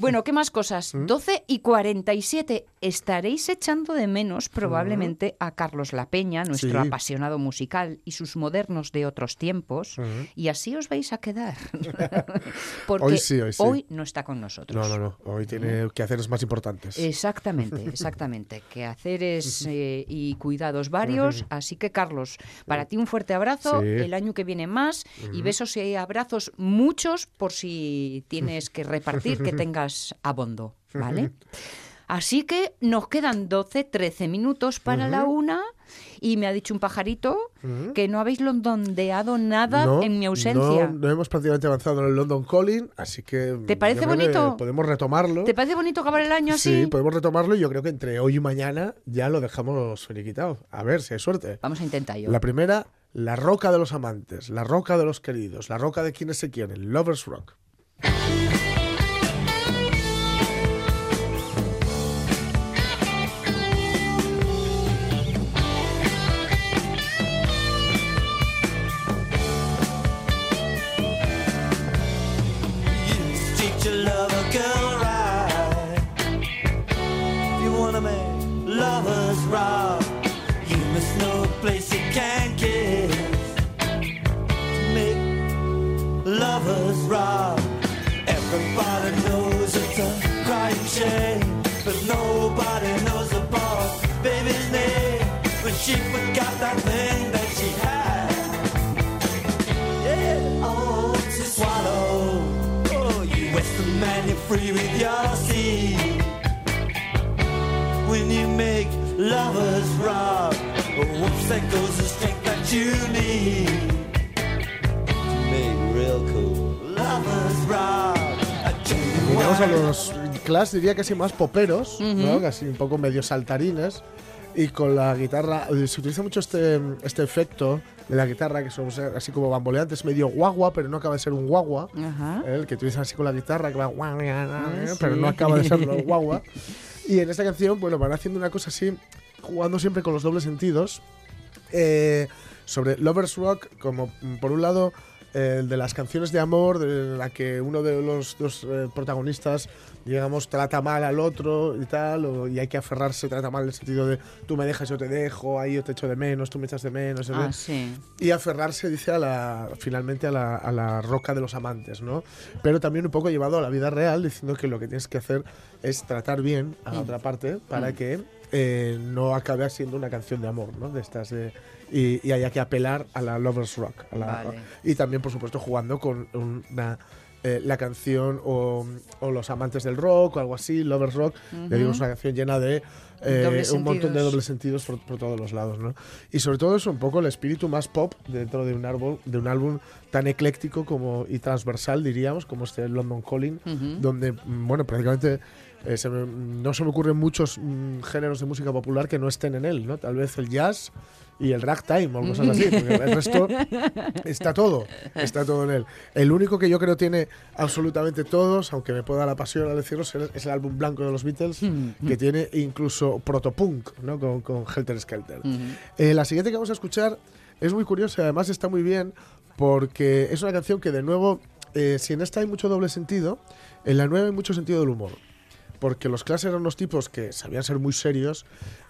Bueno, ¿qué más cosas? ¿Mm? 12 y 47. Estaréis echando de menos probablemente a Carlos La Peña, nuestro ¿Mm? Sí. apasionado musical, y sus modernos de otros tiempos. Ujú. Y así os vais a quedar. Porque Hoy sí, hoy sí. no está con nosotros. no, no, no. Hoy tiene que hacer más importantes. Exactamente, exactamente. Que haceres eh, y cuidados varios. Así que, Carlos, para ti un fuerte abrazo. El año que viene más. Y besos y abrazos muchos por si tienes que repartir, que tengas abondo. ¿Vale? Así que nos quedan 12, 13 minutos para la una. Y me ha dicho un pajarito que no habéis londondeado nada No, en mi ausencia. No, no hemos prácticamente avanzado en el London Calling, así que. ¿Te parece bonito? Podemos retomarlo. ¿Te parece bonito acabar el año así? Sí, podemos retomarlo y yo creo que entre hoy y mañana ya lo dejamos finiquitado. A ver si hay suerte. Vamos a intentar yo. La primera, la roca de los amantes, la roca de los queridos, la roca de quienes se quieren, Lovers Rock. love a girl right. You wanna make lovers rock, you must know a place you can free with your seed. When you make lovers rock, oh, whoops, there goes the strength that you need. To make real cool lovers rock. A Llegamos a los Clash, diría casi más poperos, ¿no? Casi un poco medio saltarines. Y con la guitarra, eh, se utiliza mucho este, este efecto de la guitarra, que son así como bamboleante, es medio guagua, pero no acaba de ser un guagua. Ajá. ¿eh? El que utilizan así con la guitarra, que va guau, guau, Ah, pero no acaba de serlo guagua. Y en esta canción, bueno, van haciendo una cosa así, jugando siempre con los dobles sentidos. eh, sobre Lovers Rock, como mm, por un lado eh, el de las canciones de amor, de la que uno de los dos eh, protagonistas, digamos, trata mal al otro y tal, o- y hay que aferrarse, trata mal en el sentido de tú me dejas, yo te dejo, ahí yo te echo de menos, tú me echas de menos. Ah, ¿eh? sí. y aferrarse, dice, a la, finalmente a la, a la roca de los amantes, ¿no? Pero también un poco llevado a la vida real, diciendo que lo que tienes que hacer es tratar bien a la otra parte para que eh, no acabe siendo una canción de amor, ¿no? De estas de, y, y haya que apelar a la Lovers Rock. a la- Vale. Y también, por supuesto, jugando con una... eh, la canción o, o Los Amantes del Rock o algo así, Lovers Rock, le digo, es una canción llena de eh, un montón de dobles sentidos por, por todos los lados, ¿no? Y sobre todo es un poco el espíritu más pop dentro de un álbum, de un álbum tan ecléctico como y transversal, diríamos, como este London Calling, donde, mm, bueno, prácticamente eh, se me- no se me ocurren muchos mm, géneros de música popular que no estén en él, ¿no? Tal vez el jazz y el ragtime o cosas así, porque el resto está todo, está todo en él. El único que yo creo tiene absolutamente todos, aunque me pueda la pasión al decirlo, es el, álbum blanco de los Beatles, que tiene incluso protopunk, ¿no? Con, con Helter Skelter. Eh, la siguiente que vamos a escuchar es muy curiosa y además está muy bien porque es una canción que de nuevo, eh, si en esta hay mucho doble sentido, en la nueva hay mucho sentido del humor. Porque los Clash eran unos tipos que sabían ser muy serios,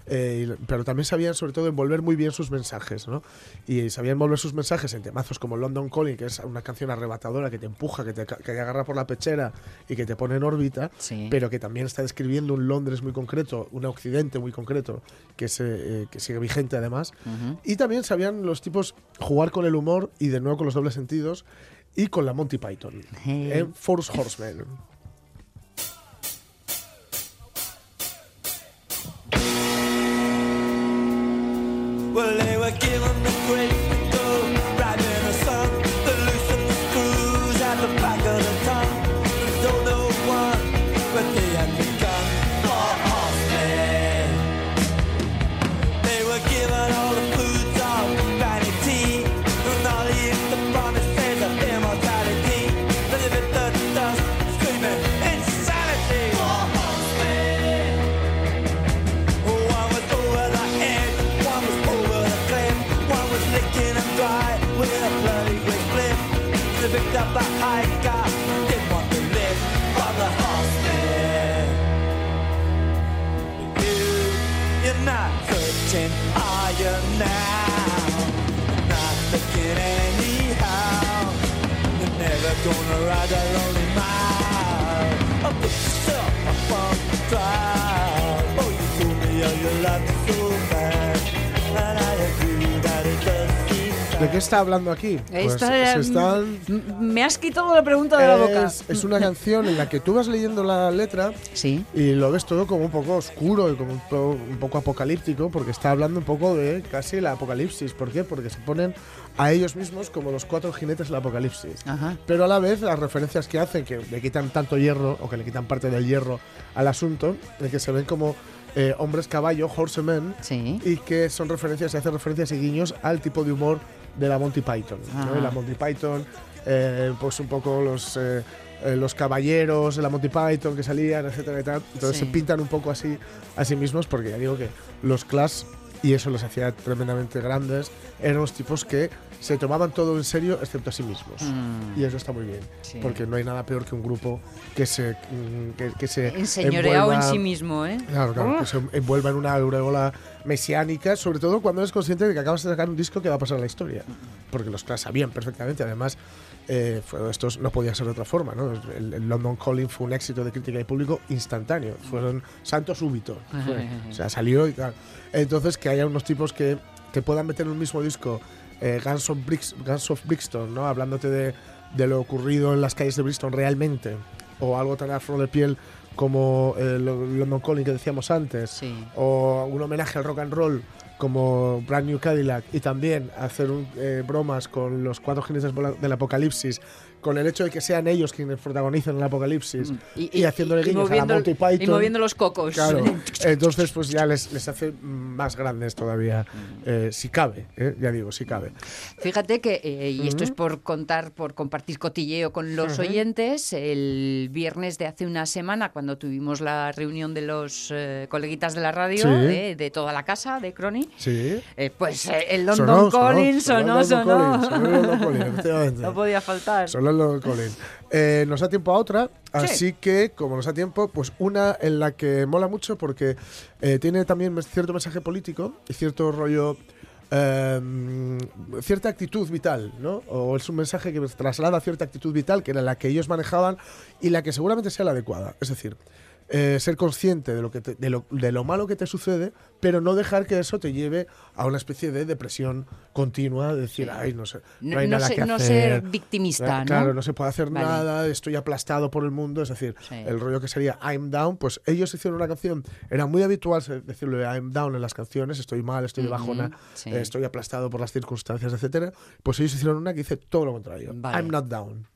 eh, pero también sabían sobre todo envolver muy bien sus mensajes, ¿no? Y sabían envolver sus mensajes en temazos como London Calling, que es una canción arrebatadora que te empuja, que te, que te agarra por la pechera y que te pone en órbita, Sí. pero que también está describiendo un Londres muy concreto, un Occidente muy concreto, que, se, eh, que sigue vigente además. Y también sabían los tipos jugar con el humor y de nuevo con los dobles sentidos y con la Monty Python en Force Horsemen. Well, they were given qué está hablando aquí? Pues Esta, se mm, están... Me has quitado la pregunta de la boca. Es, una canción en la que tú vas leyendo la letra Sí. y lo ves todo como un poco oscuro y como un, po- un poco apocalíptico porque está hablando un poco de casi el apocalipsis. ¿Por qué? Porque se ponen a ellos mismos como los cuatro jinetes del apocalipsis. Ajá. Pero a la vez las referencias que hacen, que le quitan tanto hierro o que le quitan parte del hierro al asunto, de que se ven como eh, hombres caballo, horsemen, Sí. y que son referencias, se hacen referencias y guiños al tipo de humor de la Monty Python. la Monty Python, eh, pues un poco los, eh, eh, los caballeros de la Monty Python que salían, etcétera y tal. Entonces Sí. se pintan un poco así a sí mismos porque ya digo que los Clash, y eso los hacía tremendamente grandes, eran los tipos que se tomaban todo en serio excepto a sí mismos. Mm. Y eso está muy bien, Sí. porque no hay nada peor que un grupo que se, mm, que, que se Enseñoreado en sí mismo, ¿eh? Claro, claro, que se envuelva en una aureola mesiánica, sobre todo cuando eres consciente de que acabas de sacar un disco que va a pasar a la historia. Porque los Clash sabían perfectamente, además, eh, fue, no podía ser de otra forma, ¿no? El, el London Calling fue un éxito de crítica y público instantáneo, fueron santo súbito, fue. o sea, salió y tal. Entonces, que haya unos tipos que te puedan meter en un mismo disco eh, Guns, of Brix- Guns of Brixton, ¿no? Hablándote de, de lo ocurrido en las calles de Brixton realmente, o algo tan afro de piel como eh, lo- London Calling que decíamos antes, Sí. o un homenaje al rock and roll como Brand New Cadillac y también hacer un- eh, bromas con los cuatro jinetes del apocalipsis, con el hecho de que sean ellos quienes protagonizan el apocalipsis y, haciéndole guiños a la Monty Python. y moviendo los cocos. Claro, entonces pues ya les, les hace más grandes todavía, eh, si cabe, eh, ya digo, si cabe. Fíjate que, eh, y esto es por contar, por compartir cotilleo con los oyentes, el viernes de hace una semana, cuando tuvimos la reunión de los eh, coleguitas de la radio, Sí. de toda la casa, de Crony, Sí. eh, pues eh, el London Calling sonó, sonó. Sonó. No podía faltar. Solo Eh, nos da tiempo a otra, así que como nos da tiempo, pues una en la que mola mucho porque eh, tiene también cierto mensaje político y cierto rollo, eh, cierta actitud vital, ¿no? O es un mensaje que traslada cierta actitud vital que era la que ellos manejaban y la que seguramente sea la adecuada. Es decir, eh, ser consciente de lo, que te- de, lo, de lo malo que te sucede, pero no dejar que eso te lleve a una especie de depresión continua, de decir, ay, no sé, no, No- hay no nada se- que no hacer. ser victimista, ¿no? Claro, no se puede hacer Vale. nada, estoy aplastado por el mundo, es decir, Sí. el rollo que sería I'm down, pues ellos hicieron una canción, era muy habitual se- decirlo de I'm down en las canciones, estoy mal, estoy de bajona, sí. eh, estoy aplastado por las circunstancias, etcétera. Pues ellos hicieron una que dice todo lo contrario, Vale. I'm not down.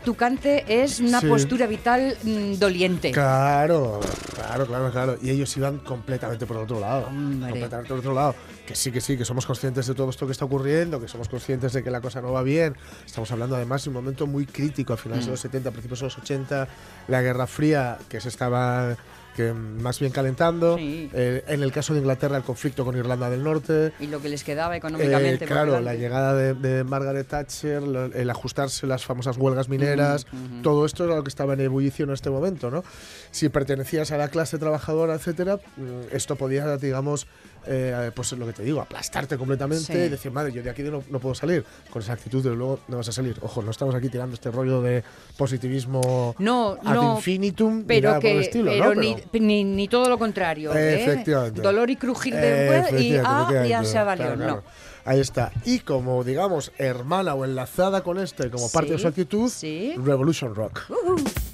Qué fartucante es una Sí. postura vital mm, doliente. Claro, claro, claro, claro. Y ellos iban completamente por otro lado. Hombre. Completamente por otro lado. Que sí, que sí, que somos conscientes de todo esto que está ocurriendo, que somos conscientes de que la cosa no va bien. Estamos hablando además de un momento muy crítico a finales Mm. de los 70, principios de los 80, la Guerra Fría, que se estaba que más bien calentando. Sí. Eh, en el caso de Inglaterra, el conflicto con Irlanda del Norte. Y lo que les quedaba Eh, económicamente. por claro, la llegada de, de Margaret Thatcher, el ajustarse las famosas huelgas mineras, todo esto era lo que estaba en ebullición en este momento, ¿no? Si pertenecías a la clase trabajadora, etcétera, mm, esto podía, digamos, eh, pues lo que te digo, aplastarte completamente Sí. y decir, madre, yo de aquí no, no puedo salir. Con esa actitud, de luego no vas a salir. Ojo, no estamos aquí tirando este rollo de positivismo No, ad no, infinitum, ni pero por que el estilo, pero ¿no? ni, ni, ni todo lo contrario. ¿eh? Efectivamente. Dolor y crujir de Eh, y ah, ya se claro. No. Ahí está. Y como, digamos, hermana o enlazada con este, como parte de su actitud, sí. Revolution Rock. A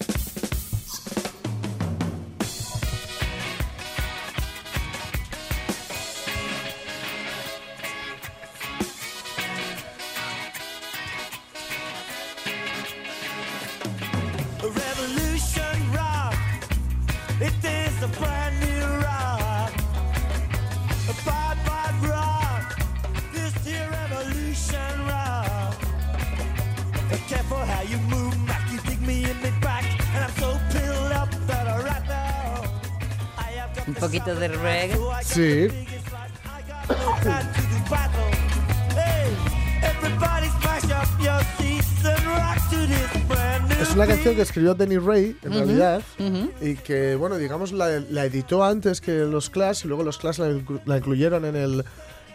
que escribió Denny Ray, en realidad, y que, bueno, digamos, la, la editó antes que los Clash, y luego los Clash la, la incluyeron en el,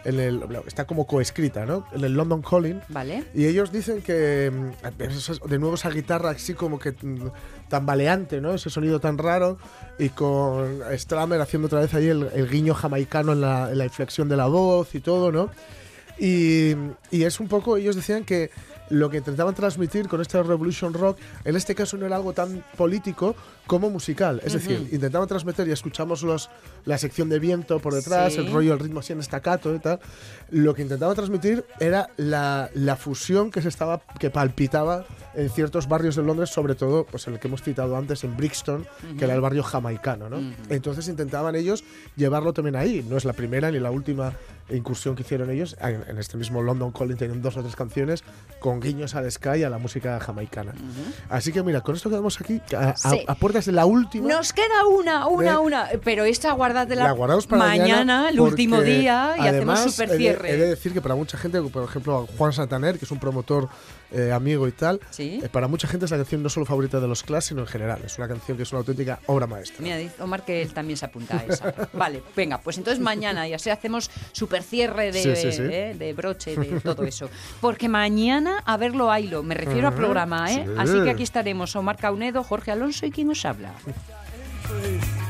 en el. Está como coescrita, ¿no? En el London Calling. ¿Vale? Y ellos dicen que mm, de nuevo esa guitarra así como que mm, tambaleante, ¿no? Ese sonido tan raro y con Stramer haciendo otra vez ahí el, el guiño jamaicano en la, en la inflexión de la voz y todo, ¿no? Y, y es un poco, ellos decían que lo que intentaban transmitir con este Revolution Rock, en este caso no era algo tan político como musical. Es decir, intentaban transmitir, y escuchamos los, la sección de viento por detrás, Sí. el rollo, el ritmo así en estacato y tal. Lo que intentaban transmitir era la, la fusión que se estaba, que palpitaba en ciertos barrios de Londres, sobre todo pues el que hemos citado antes en Brixton, que era el barrio jamaicano. ¿no? Entonces intentaban ellos llevarlo también ahí. No es la primera ni la última incursión que hicieron ellos. En, en este mismo London Calling tienen dos o tres canciones con guiños al Sky y a la música jamaicana. Así que mira, con esto quedamos aquí a, a- Sí. a puertas la última. Nos queda una, una, De- una. Pero esta guardadla La guardamos para mañana, el último día, y además, hacemos super he de- cierre. He de, decir que para mucha gente, por ejemplo, Juan Santaner, que es un promotor eh, amigo y tal, Sí. eh, para mucha gente es la canción no solo favorita de los Clash, sino en general. Es una canción que es una auténtica obra maestra. Mira, dice Omar que él también se apunta a esa. Vale, venga, pues entonces mañana y así hacemos super cierre de, Sí, sí, sí. eh, de broche, de todo eso. Porque mañana, a verlo, haylo, me refiero a Ajá, programa, ¿eh? sí. Así que aquí estaremos Omar Caunedo, Jorge Alonso y quien os habla.